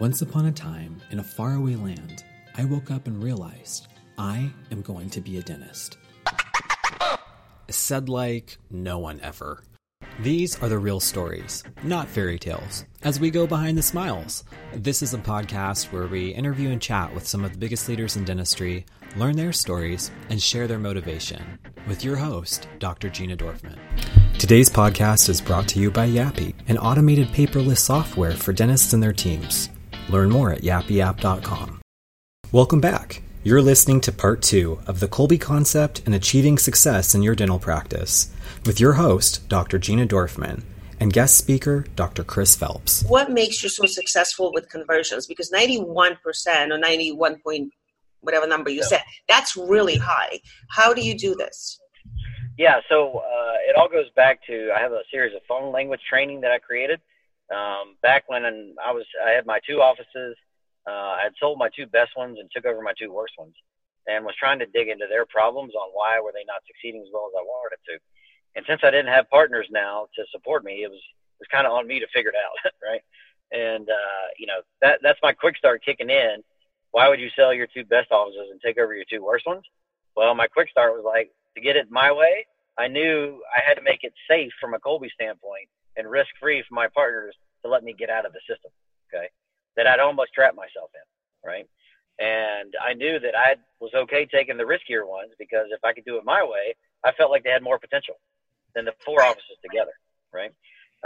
Once upon a time, in a faraway land, I woke up and realized I am going to be a dentist. Said like no one ever. These are the real stories, not fairy tales, as we go behind the smiles. This is a podcast where we interview and chat with some of the biggest leaders in dentistry, learn their stories, and share their motivation. With your host, Dr. Gina Dorfman. Today's podcast is brought to you by YAPI, an automated paperless software for dentists and their teams. Learn more at yapiapp.com. Welcome back. You're listening to part two of the Kolbe concept and achieving success in your dental practice with your host, Dr. Gina Dorfman, and guest speaker, Dr. Chris Phelps. What makes you so successful with conversions? Because 91% or 91 point whatever number you said, that's really high. How do you do this? Yeah, so uh, it all goes back to I have a series of phone language training that I created um, back when I was I had my two offices uh, I had sold my two best ones and took over my two worst ones, and was trying to dig into their problems on why were they not succeeding as well as I wanted it to. And since I didn't have partners now to support me, it was it was kind of on me to figure it out, right? And uh, you know that that's my quick start kicking in. Why would you sell your two best offices and take over your two worst ones? Well, my quick start was like to get it my way. I knew I had to make it safe from a Kolbe standpoint and risk free for my partners to let me get out of the system. Okay that I'd almost trapped myself in, right? And I knew that I was okay taking the riskier ones because if I could do it my way, I felt like they had more potential than the four offices together, right?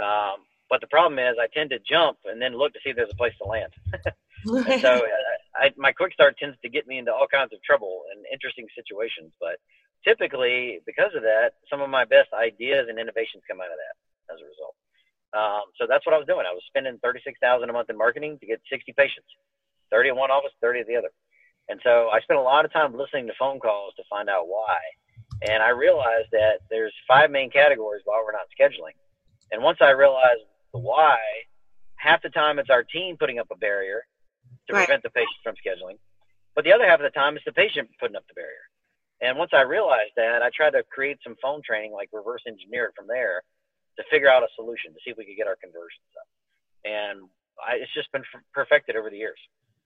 Um, but the problem is, I tend to jump and then look to see if there's a place to land. and so, uh, I, my quick start tends to get me into all kinds of trouble and interesting situations. But typically, because of that, some of my best ideas and innovations come out of that as a result. Um, so that's what I was doing. I was spending thirty-six thousand a month in marketing to get sixty patients, thirty in one office, thirty at the other. And so I spent a lot of time listening to phone calls to find out why. And I realized that there's five main categories why we're not scheduling. And once I realized the why, half the time it's our team putting up a barrier to right. prevent the patient from scheduling. But the other half of the time it's the patient putting up the barrier. And once I realized that, I tried to create some phone training, like reverse engineer it from there to figure out a solution to see if we could get our conversions up. And I, it's just been perfected over the years.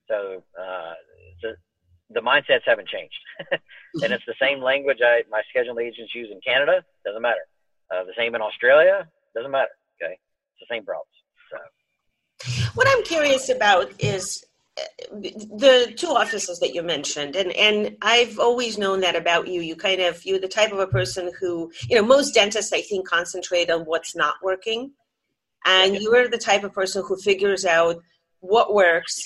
So uh, the, the mindsets haven't changed, and it's the same language I my scheduling agents use in Canada. Doesn't matter. Uh, the same in Australia. Doesn't matter. Okay, it's the same problems. So. What I'm curious about is the two offices that you mentioned and and I've always known that about you. You kind of you're the type of a person who you know most dentists I think concentrate on what's not working. And you are the type of person who figures out what works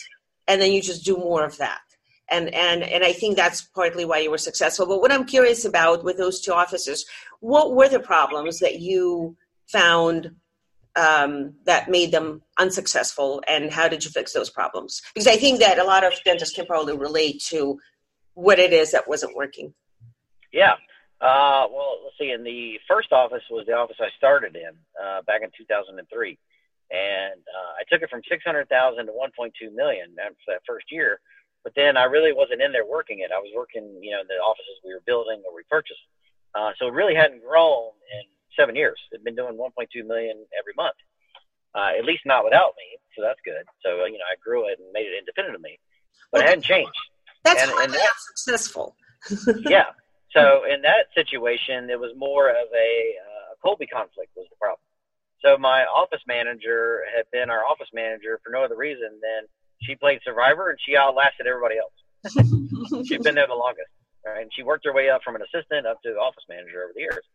and then you just do more of that. And and and I think that's partly why you were successful. But what I'm curious about with those two offices what were the problems that you found um, that made them unsuccessful and how did you fix those problems? Because i think that a lot of dentists can probably relate to what it is that wasn't working. Yeah. Uh, well let's see in the first office was the office i started in uh, back in 2003 and uh, i took it from 600000 to 1.2 million after that first year but then i really wasn't in there working it. I was working you know the offices we were building or we purchased. Uh, so it really hadn't grown in seven years. They've been doing 1.2 million every month. Uh, at least not without me, so that's good. So you know, I grew it and made it independent of me, but it hadn't changed. That's and, and that, successful. yeah. So in that situation, it was more of a, uh, a Kolbe conflict was the problem. So my office manager had been our office manager for no other reason than she played Survivor and she outlasted everybody else. She'd been there the longest, right? And she worked her way up from an assistant up to office manager over the years.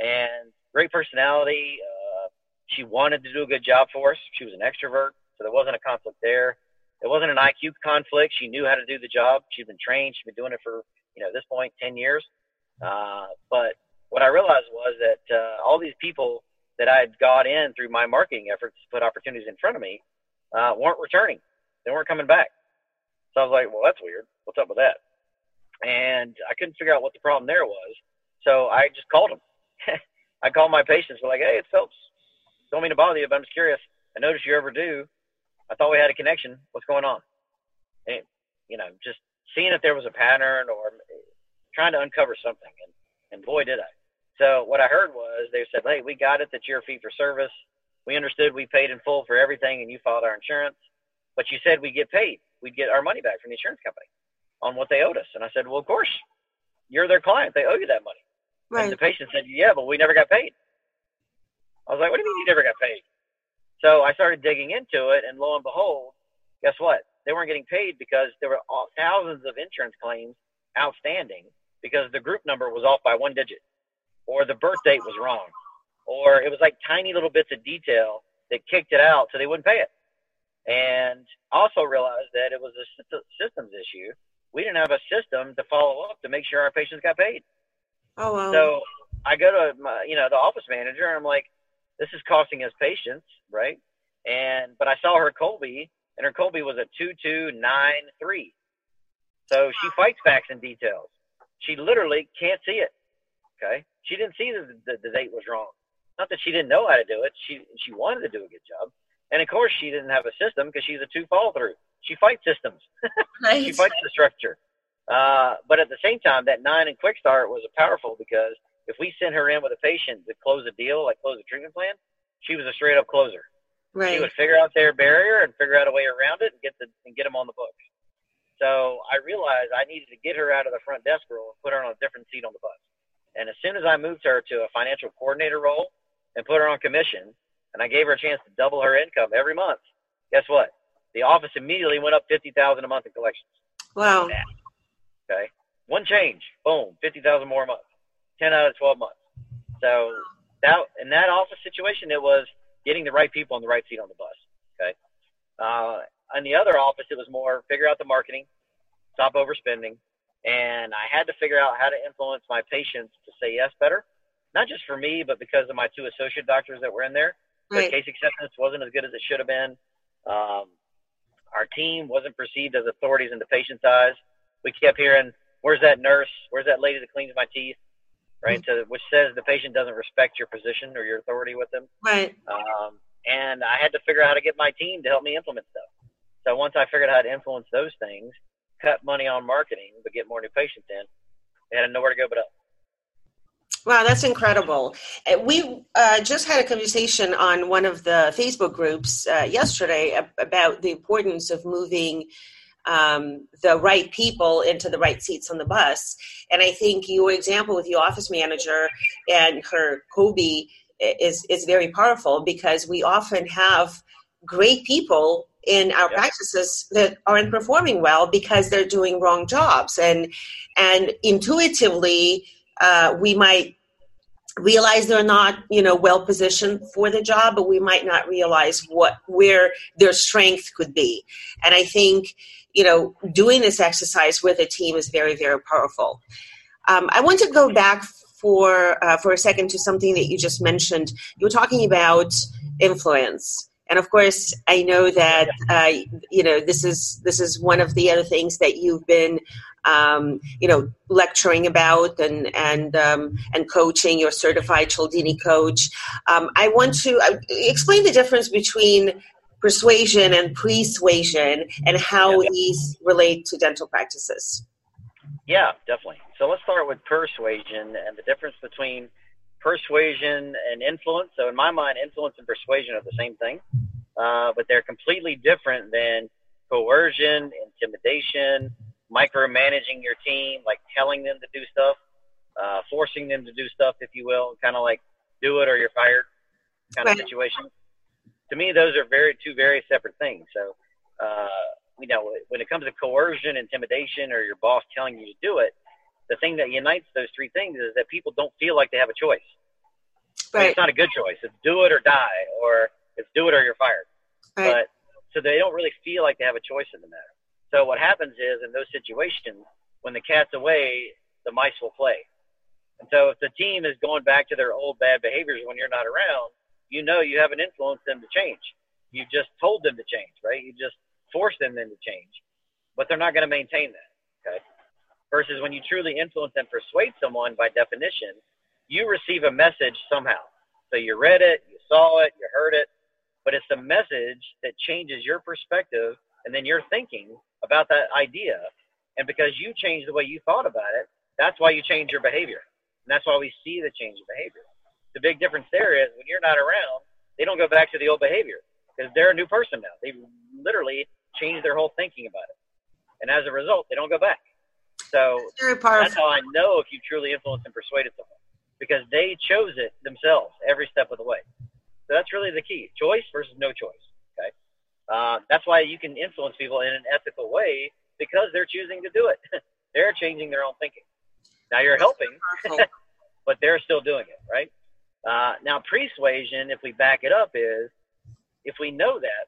And great personality. Uh, she wanted to do a good job for us. She was an extrovert, so there wasn't a conflict there. It wasn't an IQ conflict. She knew how to do the job. She'd been trained. She'd been doing it for, you know, at this point, 10 years. Uh, but what I realized was that uh, all these people that I had got in through my marketing efforts to put opportunities in front of me uh, weren't returning. They weren't coming back. So I was like, well, that's weird. What's up with that? And I couldn't figure out what the problem there was. So I just called them. I call my patients, like, hey, it's Phelps. Don't mean to bother you, but I'm just curious. I noticed you're overdue. I thought we had a connection. What's going on? And, you know, just seeing if there was a pattern or trying to uncover something. And, and boy, did I. So what I heard was they said, hey, we got it that you're fee for service. We understood we paid in full for everything and you filed our insurance. but you said we get paid. We'd get our money back from the insurance company on what they owed us. And I said, well, of course, you're their client. They owe you that money. Right. And the patient said, yeah, but we never got paid. I was like, what do you mean you never got paid? So I started digging into it, and lo and behold, guess what? They weren't getting paid because there were thousands of insurance claims outstanding because the group number was off by one digit, or the birth date was wrong, or it was like tiny little bits of detail that kicked it out so they wouldn't pay it. And also realized that it was a systems issue. We didn't have a system to follow up to make sure our patients got paid. Oh wow! So I go to my, you know, the office manager, and I'm like, "This is costing us patients, right?" And but I saw her Kolbe, and her Kolbe was a two two nine three. So she fights facts and details. She literally can't see it. Okay, she didn't see that the, the date was wrong. Not that she didn't know how to do it. She she wanted to do a good job, and of course she didn't have a system because she's a two follow through. She fights systems. Nice. she fights the structure. Uh, but at the same time, that nine and quick start was powerful because if we sent her in with a patient to close a deal, like close a treatment plan, she was a straight up closer. Right. She would figure out their barrier and figure out a way around it and get the and get them on the books. So I realized I needed to get her out of the front desk role and put her on a different seat on the bus. And as soon as I moved her to a financial coordinator role and put her on commission, and I gave her a chance to double her income every month, guess what? The office immediately went up fifty thousand a month in collections. Wow. Okay. One change, boom, fifty thousand more a month. Ten out of twelve months. So that in that office situation, it was getting the right people on the right seat on the bus. Okay. Uh, in the other office, it was more figure out the marketing, stop overspending, and I had to figure out how to influence my patients to say yes better. Not just for me, but because of my two associate doctors that were in there. Right. Their case acceptance wasn't as good as it should have been. Um, our team wasn't perceived as authorities in the patient's eyes. We kept hearing, "Where's that nurse? Where's that lady that cleans my teeth?" Right, mm-hmm. so, which says the patient doesn't respect your position or your authority with them. Right. Um, and I had to figure out how to get my team to help me implement stuff. So once I figured out how to influence those things, cut money on marketing, but get more new patients in, they had nowhere to go but up. Wow, that's incredible. Uh, we uh, just had a conversation on one of the Facebook groups uh, yesterday about the importance of moving um, the right people into the right seats on the bus. And I think your example with your office manager and her Kolbe is, is very powerful because we often have great people in our practices that aren't performing well because they're doing wrong jobs and and intuitively uh, we might realize they're not you know well positioned for the job but we might not realize what where their strength could be. And i think you know doing this exercise with a team is very very powerful. Um, i want to go back for uh, for a second to something that you just mentioned. You were talking about influence. And of course i know that uh, you know this is this is one of the other things that you've been um, you know lecturing about and and um, and coaching your certified Cialdini coach um, i want to uh, explain the difference between persuasion and persuasion and how yeah. these relate to dental practices yeah definitely so let's start with persuasion and the difference between persuasion and influence. So in my mind, influence and persuasion are the same thing, uh, but they're completely different than coercion, intimidation, micromanaging your team, like telling them to do stuff, uh, forcing them to do stuff, if you will, kind of like do it or you're fired kind right. of situation. To me, those are very two very separate things. So, uh, you know, when it comes to coercion, intimidation, or your boss telling you to do it, the thing that unites those three things is that people don't feel like they have a choice. Right. It's not a good choice. It's do it or die, or it's do it or you're fired. Right. But so they don't really feel like they have a choice in the matter. So what happens is in those situations, when the cat's away, the mice will play. And so if the team is going back to their old bad behaviors when you're not around, you know you haven't influenced them to change. You just told them to change, right? You just forced them then to change, but they're not going to maintain that. Okay versus when you truly influence and persuade someone by definition, you receive a message somehow. So you read it, you saw it, you heard it, but it's a message that changes your perspective and then your thinking about that idea. And because you changed the way you thought about it, that's why you change your behavior. And that's why we see the change in behavior. The big difference there is when you're not around, they don't go back to the old behavior because they're a new person now. They've literally change their whole thinking about it. And as a result, they don't go back. So Very that's how I know if you truly influenced and persuaded someone because they chose it themselves every step of the way. So that's really the key: choice versus no choice. Uh, that's why you can influence people in an ethical way because they're choosing to do it. they're changing their own thinking. Now you're helping, but they're still doing it, right? Uh, now, pre-suasion, if we back it up, is if we know that,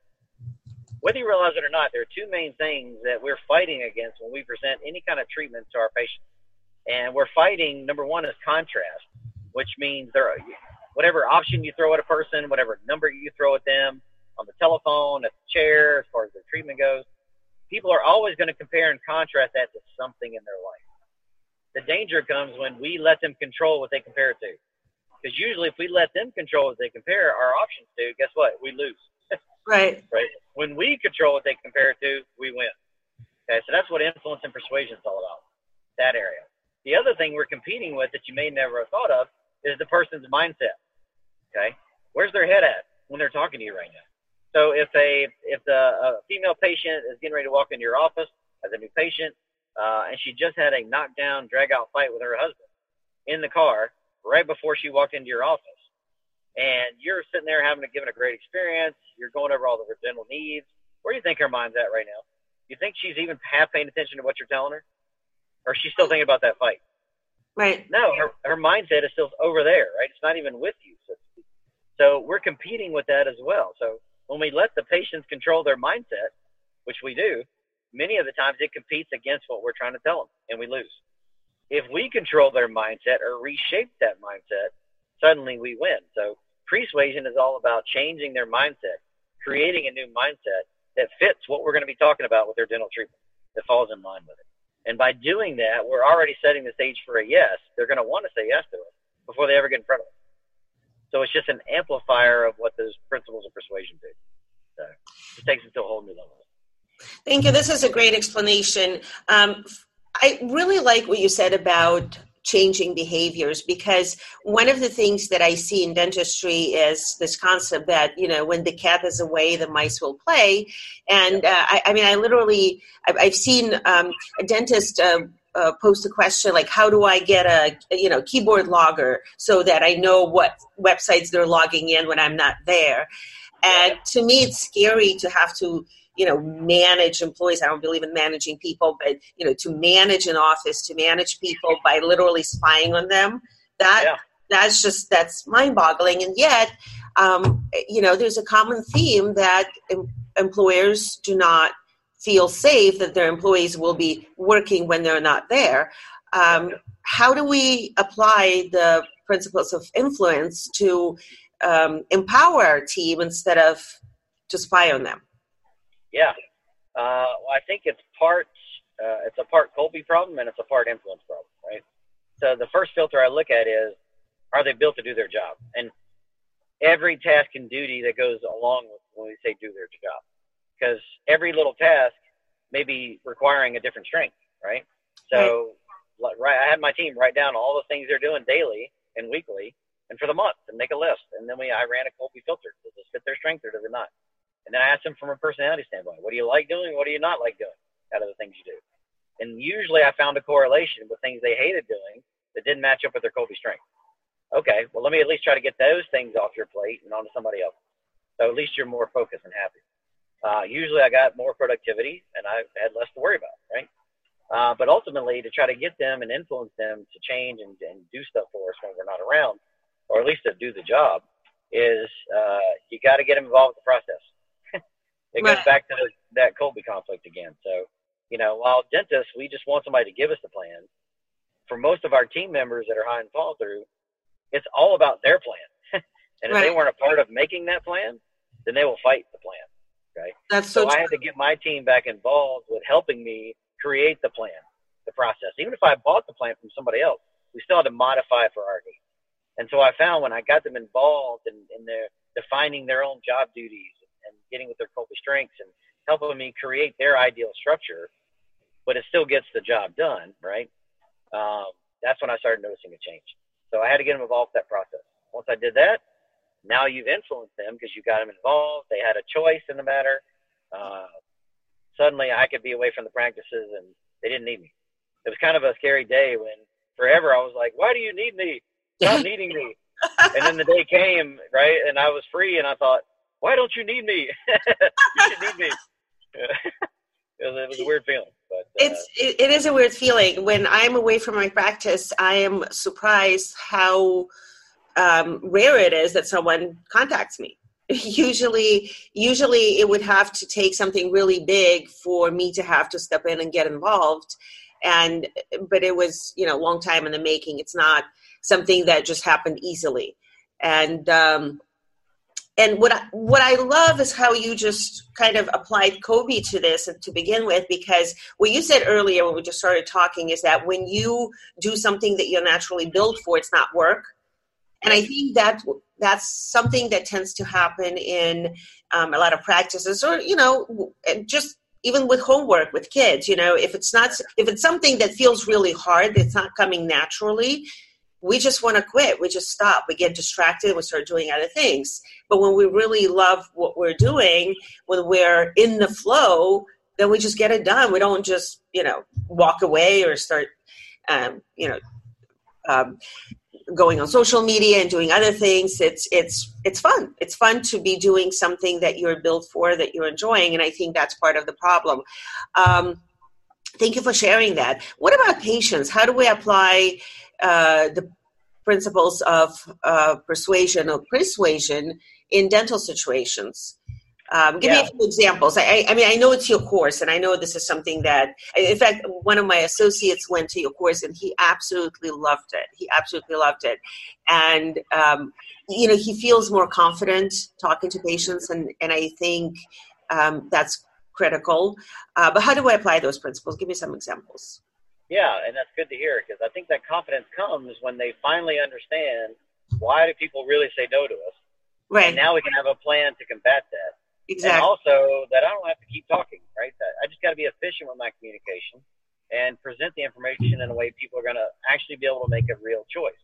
whether you realize it or not, there are two main things that we're fighting against when we present any kind of treatment to our patients. And we're fighting, number one, is contrast, which means there are, whatever option you throw at a person, whatever number you throw at them on the telephone, at the chair, as far as their treatment goes, people are always going to compare and contrast that to something in their life. The danger comes when we let them control what they compare it to. Because usually, if we let them control what they compare our options to, guess what? We lose. Right. Right? When we control what they compare it to, we win. Okay, so that's what influence and persuasion is all about. That area. The other thing we're competing with that you may never have thought of is the person's mindset. Okay, where's their head at when they're talking to you right now? So if a if the a female patient is getting ready to walk into your office as a new patient, uh, and she just had a knockdown, drag out fight with her husband in the car right before she walked into your office, and you're sitting there having to give a great experience, you're going over all the dental needs. Where do you think her mind's at right now? You think she's even half paying attention to what you're telling her, or she's still thinking about that fight? Right. No, her, her mindset is still over there, right? It's not even with you. So, so we're competing with that as well. So when we let the patients control their mindset, which we do, many of the times it competes against what we're trying to tell them, and we lose. If we control their mindset or reshape that mindset, suddenly we win. So pre-suasion is all about changing their mindset, creating a new mindset that fits what we're going to be talking about with their dental treatment, that falls in line with it. And by doing that, we're already setting the stage for a yes. They're going to want to say yes to it before they ever get in front of us. So it's just an amplifier of what those principles of persuasion do. So it takes it to a whole new level. Thank you. This is a great explanation. Um, I really like what you said about changing behaviors because one of the things that I see in dentistry is this concept that you know when the cat is away, the mice will play, and uh, I, I mean I literally I've, I've seen um, a dentist. Uh, uh, post a question like how do i get a you know keyboard logger so that i know what websites they're logging in when i'm not there? And to me it's scary to have to you know manage employees. I don't believe in managing people but you know to manage an office to manage people by literally spying on them that Yeah. that's just that's mind boggling and yet um, you know there's a common theme that em- employers do not feel safe that their employees will be working when they're not there um, how do we apply the principles of influence to um, empower our team instead of to spy on them Yeah. Uh, I think it's part uh, it's a part Kolbe problem and it's a part influence problem, right? So the first filter I look at is are they built to do their job? And every task and duty that goes along with when we say do their job, because every little task may be requiring a different strength, right? So, like, right, I had my team write down all the things they're doing daily and weekly, and for the month, and make a list. And then we, I ran a Kolbe filter. Does this fit their strength or does it not? And then I asked them from a personality standpoint, what do you like doing? What do you not like doing out of the things you do? And usually I found a correlation with things they hated doing that didn't match up with their Kolbe strength. Okay, well, let me at least try to get those things off your plate and onto somebody else. So at least you're more focused and happy. Uh, usually I got more productivity and I had less to worry about, right? Uh, but ultimately, to try to get them and influence them to change and, and do stuff for us when we're not around, or at least to do the job, is uh, you got to get them involved with the process. it goes back to that Kolbe conflict again. So, you know, while dentists, we just want somebody to give us the plan. For most of our team members that are high and follow through, it's all about their plan. and if they weren't a part of making that plan, then they will fight the plan. That's so, So I had to get my team back involved with helping me create the plan, the process. Even if I bought the plan from somebody else, we still had to modify for our needs. And so I found when I got them involved in, in their defining their own job duties and getting with their Kolbe strengths and helping me create their ideal structure, but it still gets the job done, right? Um, that's when I started noticing a change. So I had to get them involved with that process. Once I did that, now you've influenced them because you got them involved. They had a choice in the matter. Uh, suddenly I could be away from the practices and they didn't need me. It was kind of a scary day when forever I was like, why do you need me? Stop needing me. and then the day came, right? And I was free and I thought, why don't you need me? you should need me. it, was, it was a weird feeling. But, uh, it's it, it is a weird feeling when I'm away from my practice. I am surprised how um, rare it is that someone contacts me. Usually, usually it would have to take something really big for me to have to step in and get involved. And but it was you know a long time in the making. It's not something that just happened easily. And um, and what I, what I love is how you just kind of applied Kolbe to this to begin with, because what you said earlier when we just started talking is that when you do something that you're naturally built for, it's not work. And I think that that's something that tends to happen in um, a lot of practices, or you know, just even with homework with kids. You know, if it's not if it's something that feels really hard, it's not coming naturally we just want to quit. We just stop. We get distracted. We start doing other things. But when we really love what we're doing, when we're in the flow, then we just get it done. We don't just, you know, walk away or start, um, you know, um, going on social media and doing other things. It's it's it's fun. It's fun to be doing something that you're built for, that you're enjoying, and I think that's part of the problem. Um, thank you for sharing that. What about patience? How do we apply? Uh, the principles of uh, persuasion or persuasion in dental situations. Um, give yeah. me a few examples. I, I, mean, I know it's your course, and I know this is something that, in fact, one of my associates went to your course, and he absolutely loved it. He absolutely loved it, and um, you know, he feels more confident talking to patients, and and I think um, that's critical. Uh, but how do I apply those principles? Give me some examples. Yeah, and that's good to hear because I think that confidence comes when they finally understand why do people really say no to us. Right. And now we can have a plan to combat that. Exactly. And also that I don't have to keep talking, right? That I just got to be efficient with my communication and present the information in a way people are going to actually be able to make a real choice.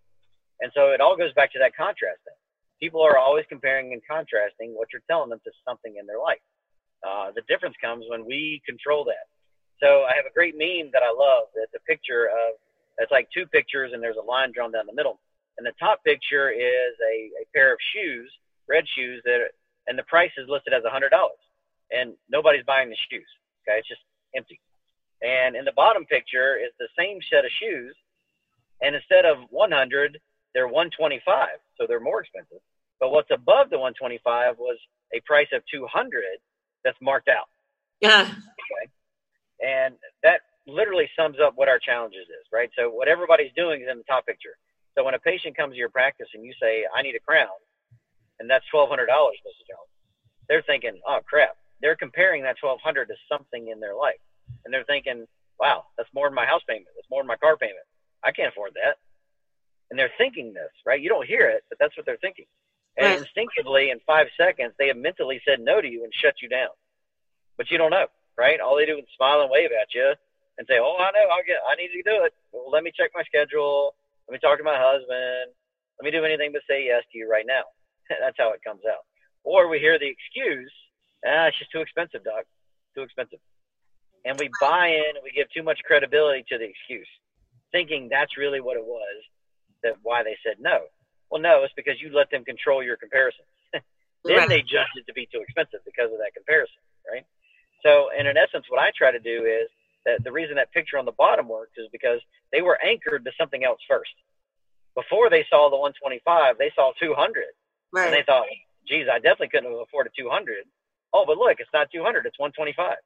And so it all goes back to that contrast thing. People are always comparing and contrasting what you're telling them to something in their life. Uh, the difference comes when we control that. So I have a great meme that I love. It's a picture of it's like two pictures and there's a line drawn down the middle. And the top picture is a, a pair of shoes, red shoes that and the price is listed as a hundred dollars. And nobody's buying the shoes. Okay, it's just empty. And in the bottom picture is the same set of shoes, and instead of 100, they're 125, so they're more expensive. But what's above the 125 was a price of 200 that's marked out. Yeah. Okay. And that literally sums up what our challenges is, right? So what everybody's doing is in the top picture. So when a patient comes to your practice and you say, I need a crown, and that's $1,200, Mrs. Jones, they're thinking, oh, crap. They're comparing that 1200 to something in their life. And they're thinking, wow, that's more than my house payment. That's more than my car payment. I can't afford that. And they're thinking this, right? You don't hear it, but that's what they're thinking. And right. instinctively, in five seconds, they have mentally said no to you and shut you down. But you don't know right? All they do is smile and wave at you and say, "Oh, I know, I'll get, I need to do it. Well, let me check my schedule. Let me talk to my husband. Let me do anything but say yes to you right now." That's how it comes out. Or we hear the excuse, "Ah, it's just too expensive, doc. Too expensive," and we buy in and we give too much credibility to the excuse, thinking that's really what it was that why they said no. Well, no, it's because you let them control your comparison. then right. they judged it to be too expensive because of that comparison, right? So, and in essence, what I try to do is that the reason that picture on the bottom works is because they were anchored to something else first. Before they saw the 125, they saw 200, right. and they thought, "Geez, I definitely couldn't have afforded 200." Oh, but look, it's not 200; it's 125.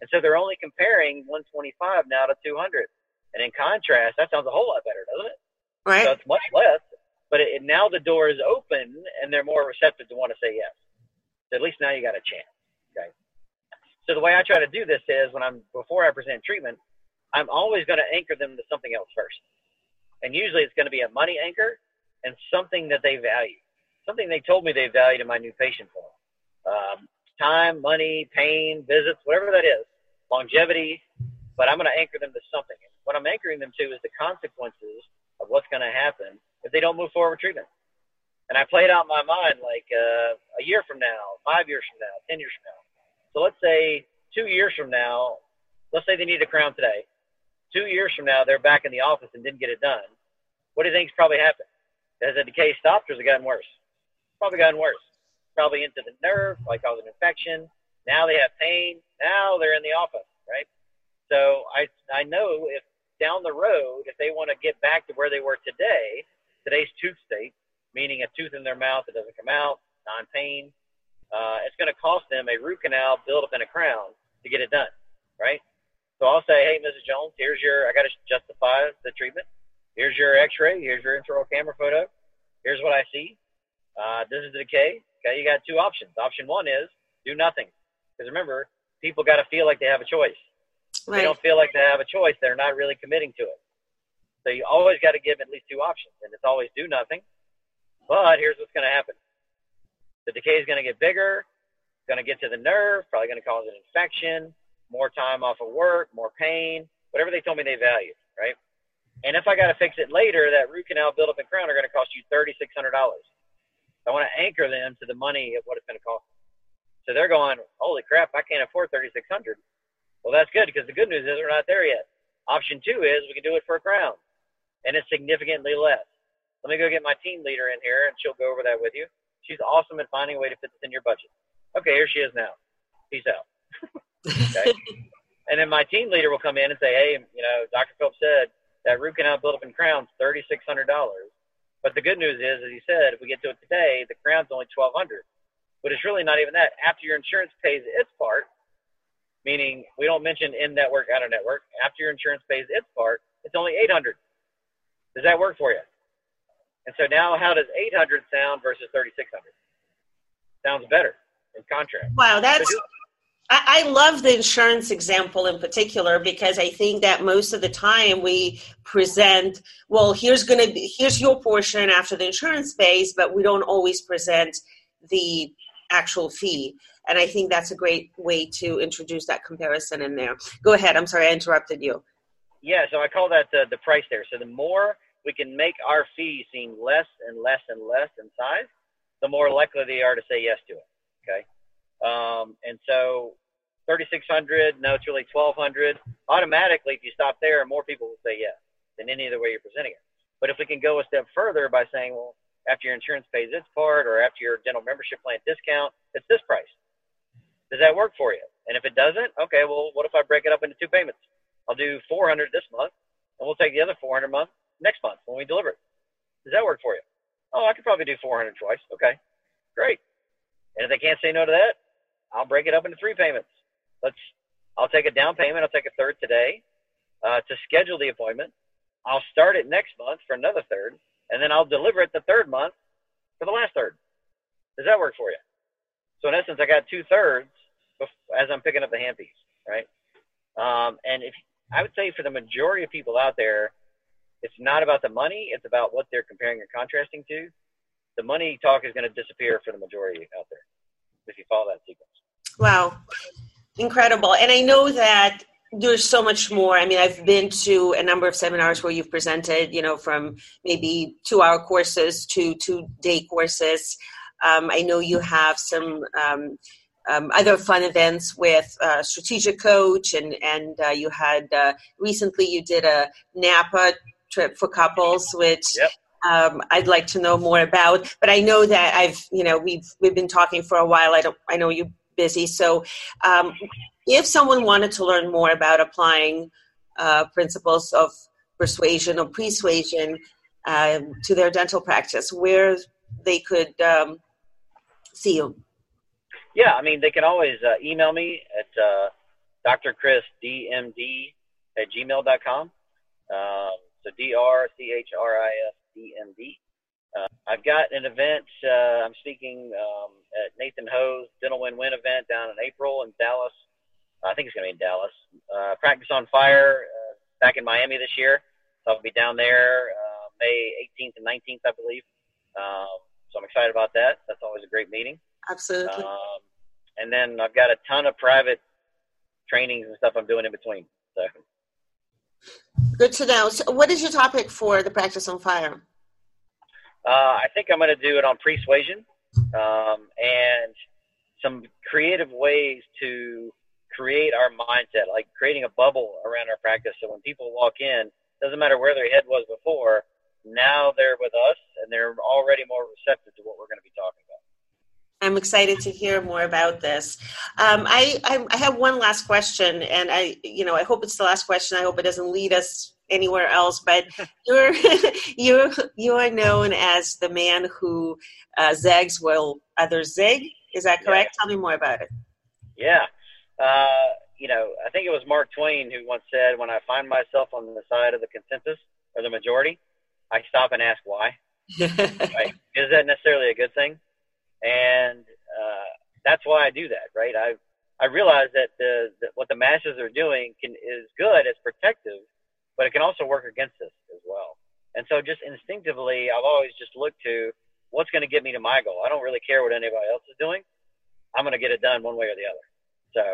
And so they're only comparing 125 now to 200. And in contrast, that sounds a whole lot better, doesn't it? Right. So it's much less, but it, now the door is open, and they're more receptive to want to say yes. So at least now you got a chance. Okay. So the way I try to do this is when I'm before I present treatment, I'm always going to anchor them to something else first. And usually it's going to be a money anchor and something that they value, something they told me they valued in my new patient form. Um, time, money, pain, visits, whatever that is, longevity, but I'm going to anchor them to something. What I'm anchoring them to is the consequences of what's going to happen if they don't move forward with treatment. And I play it out in my mind like uh, a year from now, five years from now, 10 years from now. So let's say two years from now, let's say they need a crown today. Two years from now, they're back in the office and didn't get it done. What do you think's probably happened? Has the decay stopped or has it gotten worse? Probably gotten worse. Probably into the nerve, like causing an infection. Now they have pain. Now they're in the office, right? So I I know if down the road, if they want to get back to where they were today, today's tooth state, meaning a tooth in their mouth that doesn't come out, non-pain, uh, it's going to cost them a root canal build up in a crown to get it done, right? So I'll say, hey, Mrs. Jones, here's your, I got to justify the treatment. Here's your X-ray. Here's your intraoral camera photo. Here's what I see. Uh, this is the decay. Okay, you got two options. Option one is do nothing, because remember, people got to feel like they have a choice. Right. They don't feel like they have a choice. They're not really committing to it. So you always got to give at least two options, and it's always do nothing. But here's what's going to happen: the decay is going to get bigger, going to get to the nerve, probably going to cause an infection, more time off of work, more pain, whatever they told me they valued, right? And if I got to fix it later, that root canal buildup and crown are going to cost you thirty six hundred dollars. I want to anchor them to the money of what it's going to cost. So they're going, holy crap, I can't afford thirty six hundred. Well, that's good because the good news is we're not there yet. Option two is we can do it for a crown, and it's significantly less. Let me go get my team leader in here, and she'll go over that with you. She's awesome at finding a way to fit this in your budget. Okay, here she is now. Peace out. okay. and then my team leader will come in and say, hey, you know, Dr. Phillips said that root canal built up in crown's $3,600. But the good news is, as he said, if we get to it today, the crown's only 1200 But it's really not even that. After your insurance pays its part, meaning we don't mention in network, out of network, after your insurance pays its part, it's only 800 Does that work for you? And so now, how does 800 sound versus 3600? Sounds better in contrast. Wow, that's. I, I love the insurance example in particular because I think that most of the time we present, well, here's going to be, here's your portion after the insurance pays, but we don't always present the actual fee. And I think that's a great way to introduce that comparison in there. Go ahead. I'm sorry I interrupted you. Yeah, so I call that the, the price there. So the more we can make our fee seem less and less and less in size, the more likely they are to say yes to it. Okay. Um, and so 3,600, no, it's really 1,200. Automatically, if you stop there, more people will say yes than any other way you're presenting it. But if we can go a step further by saying, well, after your insurance pays its part or after your dental membership plan discount, it's this price. Does that work for you? And if it doesn't, okay, well, what if I break it up into two payments? I'll do 400 this month, and we'll take the other 400 month next month when we deliver it. Does that work for you? Oh, I could probably do 400 twice. Okay, great. And if they can't say no to that, I'll break it up into three payments. Let's. I'll take a down payment. I'll take a third today uh, to schedule the appointment. I'll start it next month for another third, and then I'll deliver it the third month for the last third. Does that work for you? So in essence, I got two thirds as I'm picking up the handpiece, right? Um, and if I would say for the majority of people out there, it's not about the money, it's about what they're comparing or contrasting to. The money talk is going to disappear for the majority out there if you follow that sequence. Wow. Incredible. And I know that there's so much more. I mean, I've been to a number of seminars where you've presented, you know, from maybe two hour courses to two day courses. Um, I know you have some um, um, other fun events with uh, strategic coach and and uh, you had uh, recently you did a napa trip for couples, which yep. um, I'd like to know more about. But I know that I've, you know, we've we've been talking for a while. I don't, I know you're busy. So, um, if someone wanted to learn more about applying uh, principles of persuasion or persuasion um, to their dental practice, where they could um, see you. Yeah, I mean, they can always uh, email me at uh, drchrisdmd at gmail.com. Um, so D R C H R I S D M D. Uh, I've got an event. Uh, I'm speaking um, at Nathan Ho's Dental Win Win event down in April in Dallas. I think it's going to be in Dallas. Uh, Practice on Fire uh, back in Miami this year. So I'll be down there uh, May 18th and 19th, I believe. Um, so I'm excited about that. That's always a great meeting. Absolutely. Um, and then I've got a ton of private trainings and stuff I'm doing in between. So Good to know. So what is your topic for the practice on fire? Uh, I think I'm going to do it on pre-suasion um, and some creative ways to create our mindset, like creating a bubble around our practice. So when people walk in, doesn't matter where their head was before, now they're with us and they're already more receptive to what we're going to be talking about. I'm excited to hear more about this. Um, I, I, I have one last question, and I you know I hope it's the last question. I hope it doesn't lead us anywhere else. But you're you're you are known as the man who uh, zags while others zig. Is that correct? Yeah. Tell me more about it. Yeah, uh, you know I think it was Mark Twain who once said, "When I find myself on the side of the consensus or the majority, I stop and ask why." right? Is that necessarily a good thing? and uh, that's why I do that, right? I I realize that the, the what the masses are doing can is good, it's protective, but it can also work against us as well. And so, just instinctively, I've always just looked to what's going to get me to my goal. I don't really care what anybody else is doing. I'm going to get it done one way or the other. So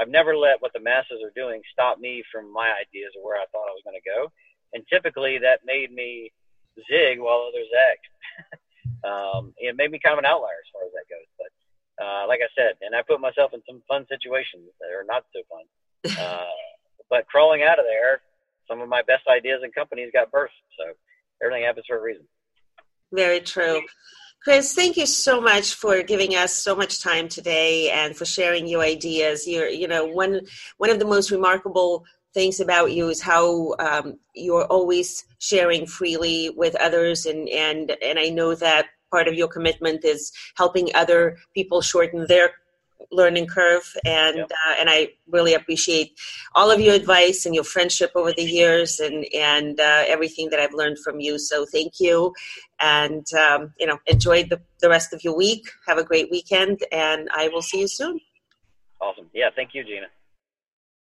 I've never let what the masses are doing stop me from my ideas or where I thought I was going to go. And typically, that made me zig while others act. um, it made me kind of an outlier as far as that goes. But uh, like I said, and I put myself in some fun situations that are not so fun. Uh, but crawling out of there, some of my best ideas and companies got burst. So everything happens for a reason. Very true. Chris, thank you so much for giving us so much time today and for sharing your ideas. You're, you know, one one of the most remarkable things about you is how um, you're always sharing freely with others and and and I know that part of your commitment is helping other people shorten their learning curve and yep. uh, and I really appreciate all of your advice and your friendship over the years and and uh, everything that I've learned from you. So thank you. And um, you know enjoy the, the rest of your week. Have a great weekend and I will see you soon. Awesome. Yeah thank you Gina